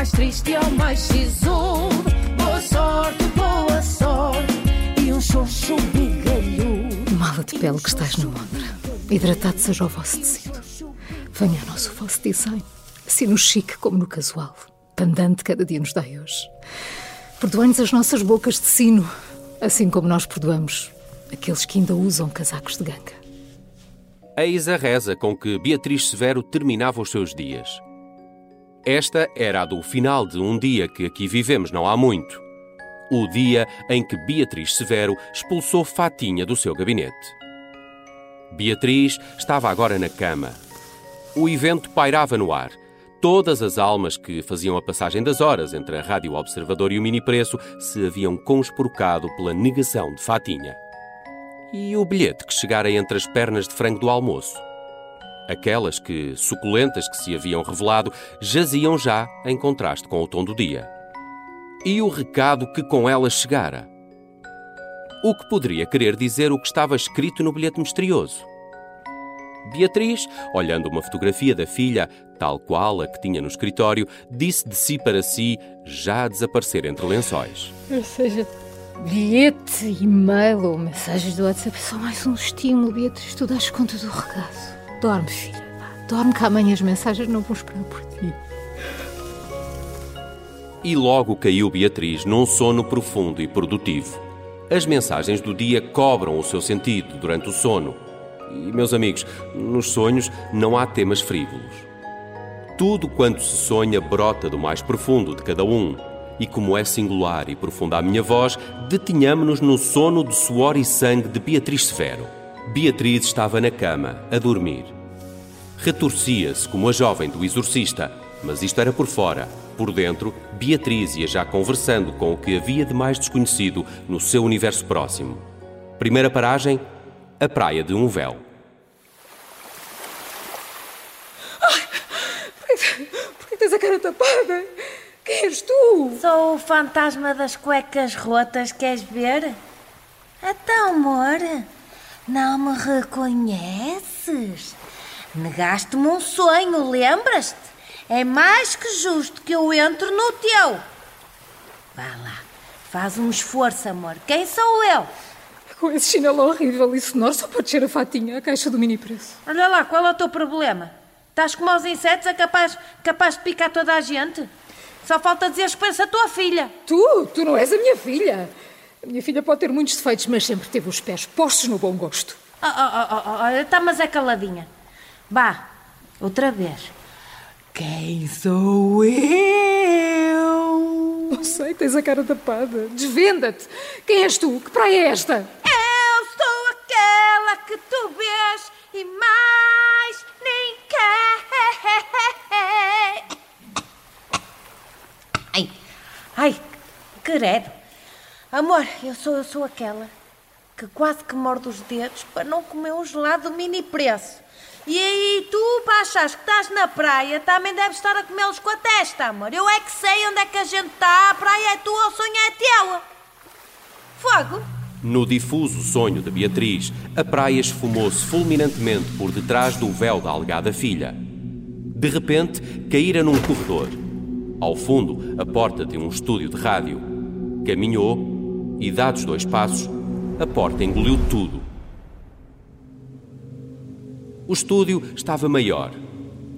mais triste ao mais sisudo. Boa sorte, boa sorte e um xoxo bigalhudo. Mala de pele que estás no ombro. Hidratado seja o vosso tecido. Venha ao nosso vosso design. Assim no chique como no casual. Pandante cada dia nos dai hoje. Perdoem-nos as nossas bocas de sino, assim como nós perdoamos aqueles que ainda usam casacos de ganga. Eis a reza com que Beatriz Severo terminava os seus dias. Esta era a do final de um dia que aqui vivemos não há muito. O dia em que Beatriz Severo expulsou Fatinha do seu gabinete. Beatriz estava agora na cama. O evento pairava no ar. Todas as almas que faziam a passagem das horas entre a Rádio Observador e o Mini Preço se haviam consporcado pela negação de Fatinha. E o bilhete que chegara entre as pernas de frango do almoço? Aquelas que, suculentas que se haviam revelado, jaziam já em contraste com o tom do dia. E o recado que com elas chegara? O que poderia querer dizer o que estava escrito no bilhete misterioso? Beatriz, olhando uma fotografia da filha, tal qual a que tinha no escritório, disse de si para si, já a desaparecer entre lençóis. Ou seja, bilhete, e-mail ou mensagens do WhatsApp só mais um estímulo, Beatriz. Tu dás conta do recado. Dorme, filha. Dorme que amanhã as mensagens não vão esperar por ti. E logo caiu Beatriz num sono profundo e produtivo. As mensagens do dia cobram o seu sentido durante o sono. E, meus amigos, nos sonhos não há temas frívolos. Tudo quanto se sonha brota do mais profundo de cada um. E como é singular e profunda a minha voz, detinhamo-nos no sono de suor e sangue de Beatriz Severo. Beatriz estava na cama, a dormir. Retorcia-se como a jovem do exorcista, mas isto era por fora. Por dentro, Beatriz ia já conversando com o que havia de mais desconhecido no seu universo próximo. Primeira paragem, a praia de um véu. Porquê tens a cara tapada? Quem és tu? Sou o fantasma das cuecas rotas, queres ver? Então, amor, não me reconheces? Negaste-me um sonho, lembras-te? É mais que justo que eu entre no teu. Vá lá, faz um esforço, amor. Quem sou eu? Com esse chinelo horrível e sonoro só pode ser a fatinha, a caixa do mini preço. Olha lá, qual é o teu problema? Estás como aos insetos, é capaz, capaz de picar toda a gente? Só falta dizeres que pensa a tua filha. Tu? Tu não és a minha filha. A minha filha pode ter muitos defeitos, mas sempre teve os pés postos no bom gosto. Oh, oh, oh, oh, tá, mas é caladinha. Vá, outra vez. Quem sou eu? Não sei, tens a cara tapada. Desvenda-te. Quem és tu? Que praia é esta? Eu sou aquela que tu vês e mais ninguém. Ai, ai, credo. Amor, eu sou, eu sou aquela que quase que morde os dedos para não comer um gelado do mini preço. E aí tu, para achares que estás na praia, também deves estar a comê-los com a testa, amor. Eu é que sei onde é que a gente está, a praia é tua, o sonho é teu. Fogo! No difuso sonho de Beatriz, a praia esfumou-se fulminantemente por detrás do véu da alegada filha. De repente, caíra num corredor. Ao fundo, a porta de um estúdio de rádio. Caminhou e, dados dois passos, a porta engoliu tudo. O estúdio estava maior.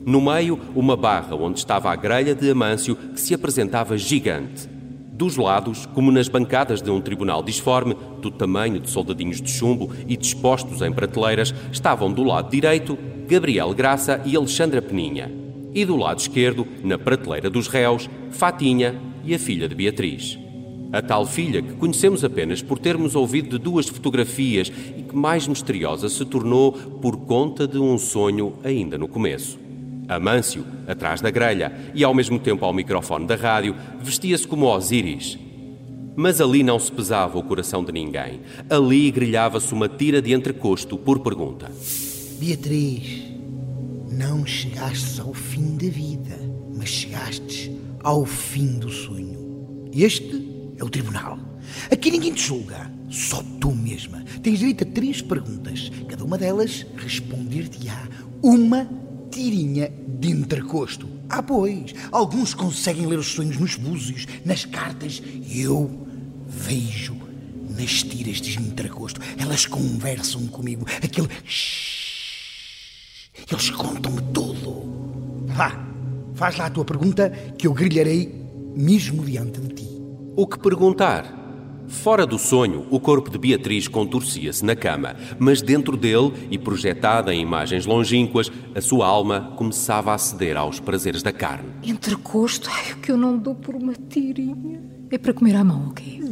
No meio, uma barra onde estava a grelha de Amâncio que se apresentava gigante. Dos lados, como nas bancadas de um tribunal disforme, do tamanho de soldadinhos de chumbo e dispostos em prateleiras, estavam do lado direito Gabriel Graça e Alexandra Peninha. E do lado esquerdo, na prateleira dos réus, Fatinha e a filha de Beatriz. A tal filha que conhecemos apenas por termos ouvido de duas fotografias e que mais misteriosa se tornou por conta de um sonho ainda no começo. Amâncio, atrás da grelha e ao mesmo tempo ao microfone da rádio, vestia-se como Osíris. Mas ali não se pesava o coração de ninguém. Ali grilhava-se uma tira de entrecosto por pergunta. Beatriz, não chegastes ao fim da vida, mas chegastes ao fim do sonho. Este é o tribunal. Aqui ninguém te julga, só tu mesma. Tens direito a três perguntas. Cada uma delas responder-te-á uma tirinha de entrecosto. Ah, pois, alguns conseguem ler os sonhos nos búzios, nas cartas. Eu vejo nas tiras de entrecosto. Elas conversam comigo. Aquele. Eles contam-me tudo. Vá, faz lá a tua pergunta que eu grilharei mesmo diante de ti. O que perguntar? Fora do sonho, o corpo de Beatriz contorcia-se na cama, mas dentro dele, e projetada em imagens longínquas, a sua alma começava a ceder aos prazeres da carne. Entrecosto, ai, o que eu não dou por uma tirinha. É para comer à mão, ok?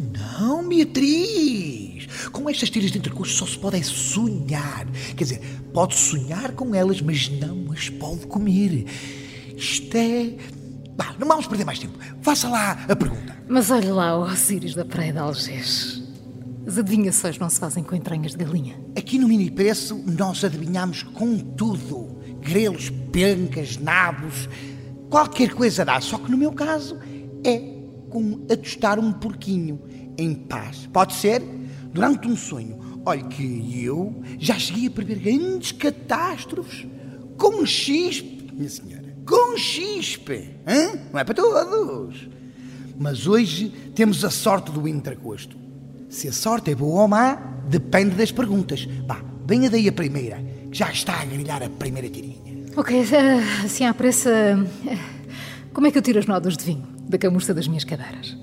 Não, Beatriz! Com estas tiras de entrecosto só se pode é sonhar. Quer dizer, pode sonhar com elas, mas não as pode comer. Isto é. Bah, não vamos perder mais tempo. Faça lá a pergunta. Mas olha lá o Osíris da Praia de Algés. As adivinhações não se fazem com entranhas de galinha. Aqui no Mini Preço nós adivinhamos com tudo. Grelos, pencas, nabos, qualquer coisa dá. Só que no meu caso é com atostar um porquinho em paz. Pode ser durante um sonho. Olha que eu já cheguei a prever grandes catástrofes com chispe, minha senhora. Com chispe. Hã? Não é para todos. Mas hoje temos a sorte do intracosto. Se a sorte é boa ou má, depende das perguntas. Vá, venha daí a primeira, que já está a grilhar a primeira tirinha. Ok, eh, assim à pressa. eh, Como é que eu tiro as nódoas de vinho da camurça das minhas cadeiras?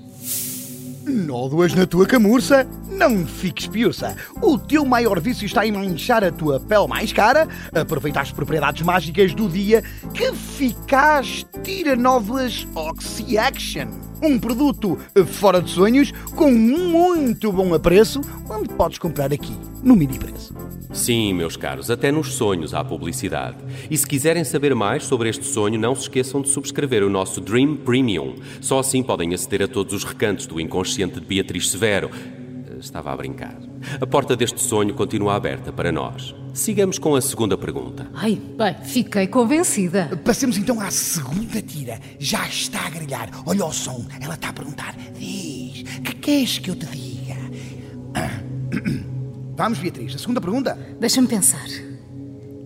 Nódoas na tua camurça? Não fiques piuça. O teu maior vício está em manchar a tua pele mais cara. Aproveita as propriedades mágicas do dia que eficaz tira nódoas Oxy Action. Um produto fora de sonhos com muito bom apreço, onde podes comprar aqui, no mini preço. Sim, meus caros, até nos sonhos há publicidade. E se quiserem saber mais sobre este sonho, não se esqueçam de subscrever o nosso Dream Premium. Só assim podem aceder a todos os recantos do inconsciente de Beatriz Severo. Eh, Estava a brincar. A porta deste sonho continua aberta para nós. Sigamos com a segunda pergunta. Ai, bem, fiquei convencida. Passemos então à segunda tira. Já está a grelhar. Olha o som. Ela está a perguntar. Diz, que queres que eu te diga? Ah, Vamos, Beatriz. A segunda pergunta. Deixa-me pensar.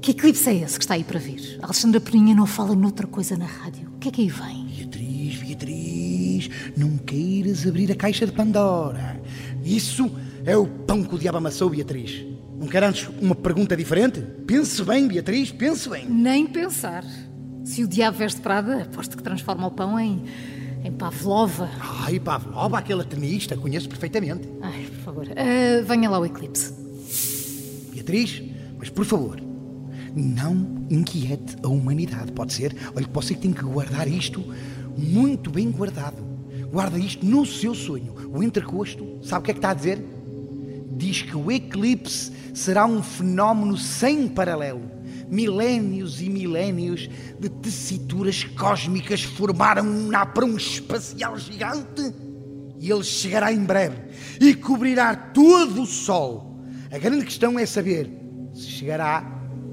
Que eclipse é esse que está aí para vir? A Alexandra Peninha não fala noutra coisa na rádio. O que é que aí vem? Beatriz, Beatriz, não queiras abrir a caixa de Pandora. Isso é o pão que o diabo amassou, Beatriz. Não quer antes uma pergunta diferente? Pense bem, Beatriz, pense bem. Nem pensar. Se o diabo veste Prada, aposto que transforma o pão em. em Pavlova. Ai, Pavlova, aquela tenista, conheço perfeitamente. Ai, por favor. Ah, venha lá o eclipse. Beatriz, mas por favor, não inquiete a humanidade, pode ser? Olha, que você tem que guardar isto muito bem guardado. Guarda isto no seu sonho. O entrecosto, sabe o que é que está a dizer? Diz que o eclipse será um fenómeno sem paralelo. Milénios e milénios de tessituras cósmicas formaram um napão espacial gigante e ele chegará em breve e cobrirá todo o Sol. A grande questão é saber se chegará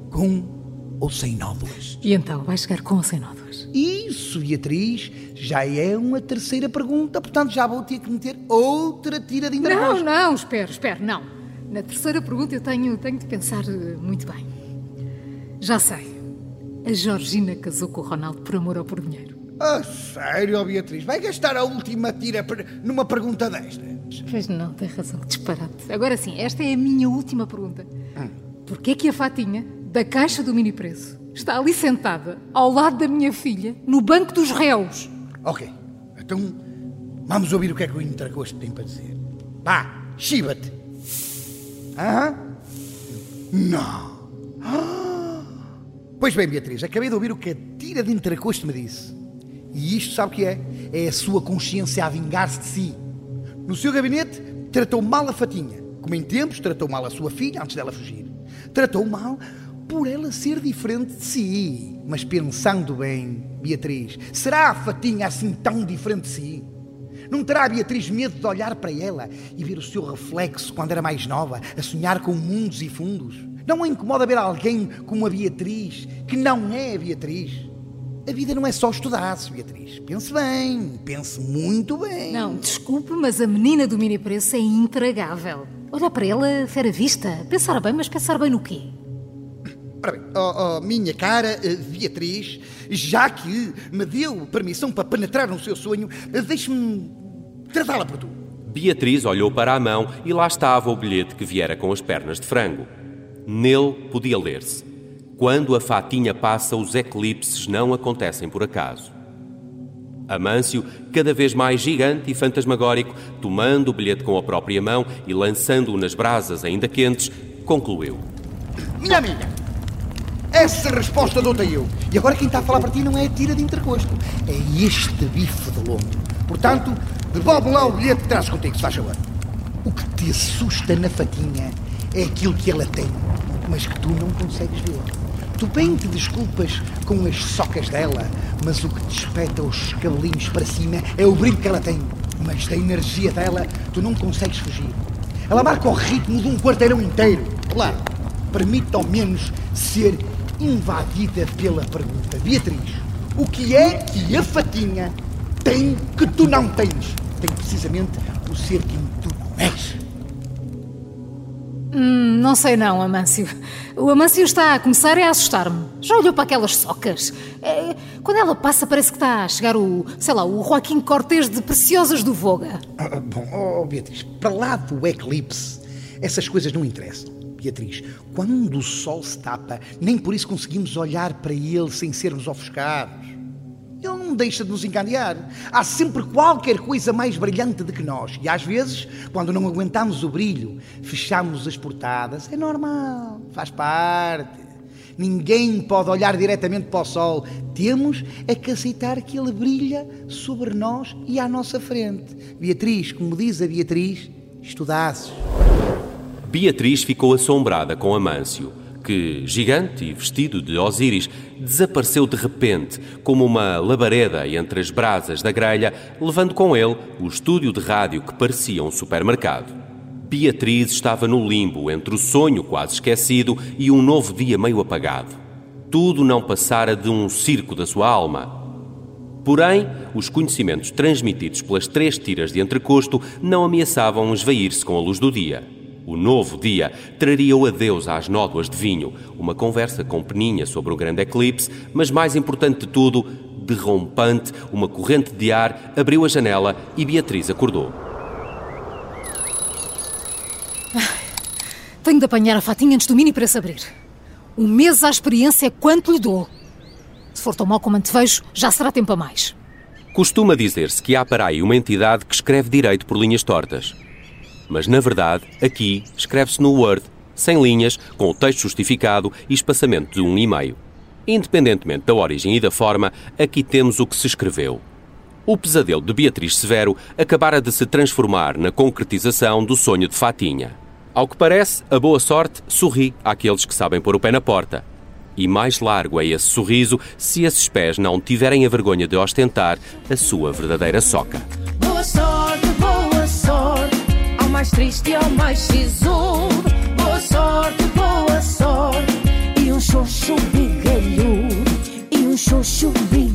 com ou sem nódulas. E então, vai chegar com ou sem nódulas? Isso, Beatriz, já é uma terceira pergunta, portanto já vou ter que meter outra tira de Não, não, espera, espera, não. Na terceira pergunta eu tenho, tenho de pensar eh, muito bem. Já sei. A Georgina casou com o Ronaldo por amor ou por dinheiro. Ah, sério, Beatriz, vai gastar a última tira numa pergunta destas? Pois não, tem razão, disparate. Agora sim, esta é a minha última pergunta. Porquê que a Fatinha, da caixa do mini preço, está ali sentada, ao lado da minha filha, no banco dos réus? Ok, então vamos ouvir o que é que o Intracosto tem para dizer. Vá, chiba-te. Aham? Não. Ah. Pois bem, Beatriz, acabei de ouvir o que a tira de Intracosto me disse. E isto sabe o que é? É a sua consciência a vingar-se de si. No seu gabinete, tratou mal a Fatinha. Como em tempos, tratou mal a sua filha antes dela fugir. Tratou mal por ela ser diferente de si. Mas pensando bem, Beatriz, será a Fatinha assim tão diferente de si? Não terá a Beatriz medo de olhar para ela e ver o seu reflexo quando era mais nova, a sonhar com mundos e fundos? Não a incomoda ver alguém como a Beatriz, que não é a Beatriz? A vida não é só estudar-se, Beatriz. Pense bem, pense muito bem. Não, desculpe, mas a menina do mini preço é intragável. Olha para ela, fera vista. Pensar bem, mas pensar bem no quê? Ora bem, oh, oh, minha cara uh, Beatriz, já que me deu permissão para penetrar no seu sonho, uh, deixe-me tratá-la por tu. Beatriz olhou para a mão e lá estava o bilhete que viera com as pernas de frango. Nele podia ler-se: Quando a fatinha passa, os eclipses não acontecem por acaso. Amâncio, cada vez mais gigante e fantasmagórico, tomando o bilhete com a própria mão e lançando-o nas brasas ainda quentes, concluiu: Minha amiga, essa resposta dou-te eu. E agora quem está a falar para ti não é a tira de intercosto, é este bife de lombo. Portanto, devolve lá o bilhete que traz contigo, se faz favor. O que te assusta na fatinha é aquilo que ela tem, mas que tu não consegues ver. Tu bem te desculpas com as socas dela, mas o que te espeta os cabelinhos para cima é o brilho que ela tem. Mas da energia dela, tu não consegues fugir. Ela marca o ritmo de um quarteirão inteiro. Claro, permite ao menos ser invadida pela pergunta. Beatriz, o que é que a fatinha tem que tu não tens? Tem precisamente o ser quem tu és. Hum, não sei não, Amâncio. O Amâncio está a começar a assustar-me. Já olhou para aquelas socas? É, quando ela passa parece que está a chegar o, sei lá, o Joaquim Cortês de Preciosas do Voga. Ah, bom, oh, Beatriz, para lá do eclipse, essas coisas não interessam. Beatriz, quando o sol se tapa, nem por isso conseguimos olhar para ele sem sermos ofuscados. Não deixa de nos encandear. Há sempre qualquer coisa mais brilhante do que nós. E às vezes, quando não aguentamos o brilho, fechamos as portadas. É normal, faz parte. Ninguém pode olhar diretamente para o sol. Temos é que aceitar que ele brilha sobre nós e à nossa frente. Beatriz, como diz a Beatriz, estudasses. Beatriz ficou assombrada com Amâncio, que, gigante e vestido de Osíris, desapareceu de repente como uma labareda entre as brasas da grelha, levando com ele o estúdio de rádio que parecia um supermercado. Beatriz estava no limbo entre o sonho quase esquecido e um novo dia meio apagado. Tudo não passara de um circo da sua alma. Porém, os conhecimentos transmitidos pelas três tiras de entrecosto não ameaçavam esvair-se com a luz do dia. O novo dia traria o adeus às nódoas de vinho, uma conversa com Peninha sobre o grande eclipse, mas mais importante de tudo, derrompante, uma corrente de ar abriu a janela e Beatriz acordou. Tenho de apanhar a fatinha antes do mini para se abrir. Um mês à experiência é quanto lhe dou. Se for tão mal como antevejo, já será tempo a mais. Costuma dizer-se que há para aí uma entidade que escreve direito por linhas tortas. Mas, na verdade, aqui escreve-se no Word, sem linhas, com o texto justificado e espaçamento de um e meio. Independentemente da origem e da forma, aqui temos o que se escreveu. O pesadelo de Beatriz Severo acabara de se transformar na concretização do sonho de Fatinha. Ao que parece, a boa sorte sorri àqueles que sabem pôr o pé na porta. E mais largo é esse sorriso se esses pés não tiverem a vergonha de ostentar a sua verdadeira soca mais triste ao mais sisudo. Boa sorte, boa sorte. E um xoxo bigalhudo. E um xoxo bigalhudo.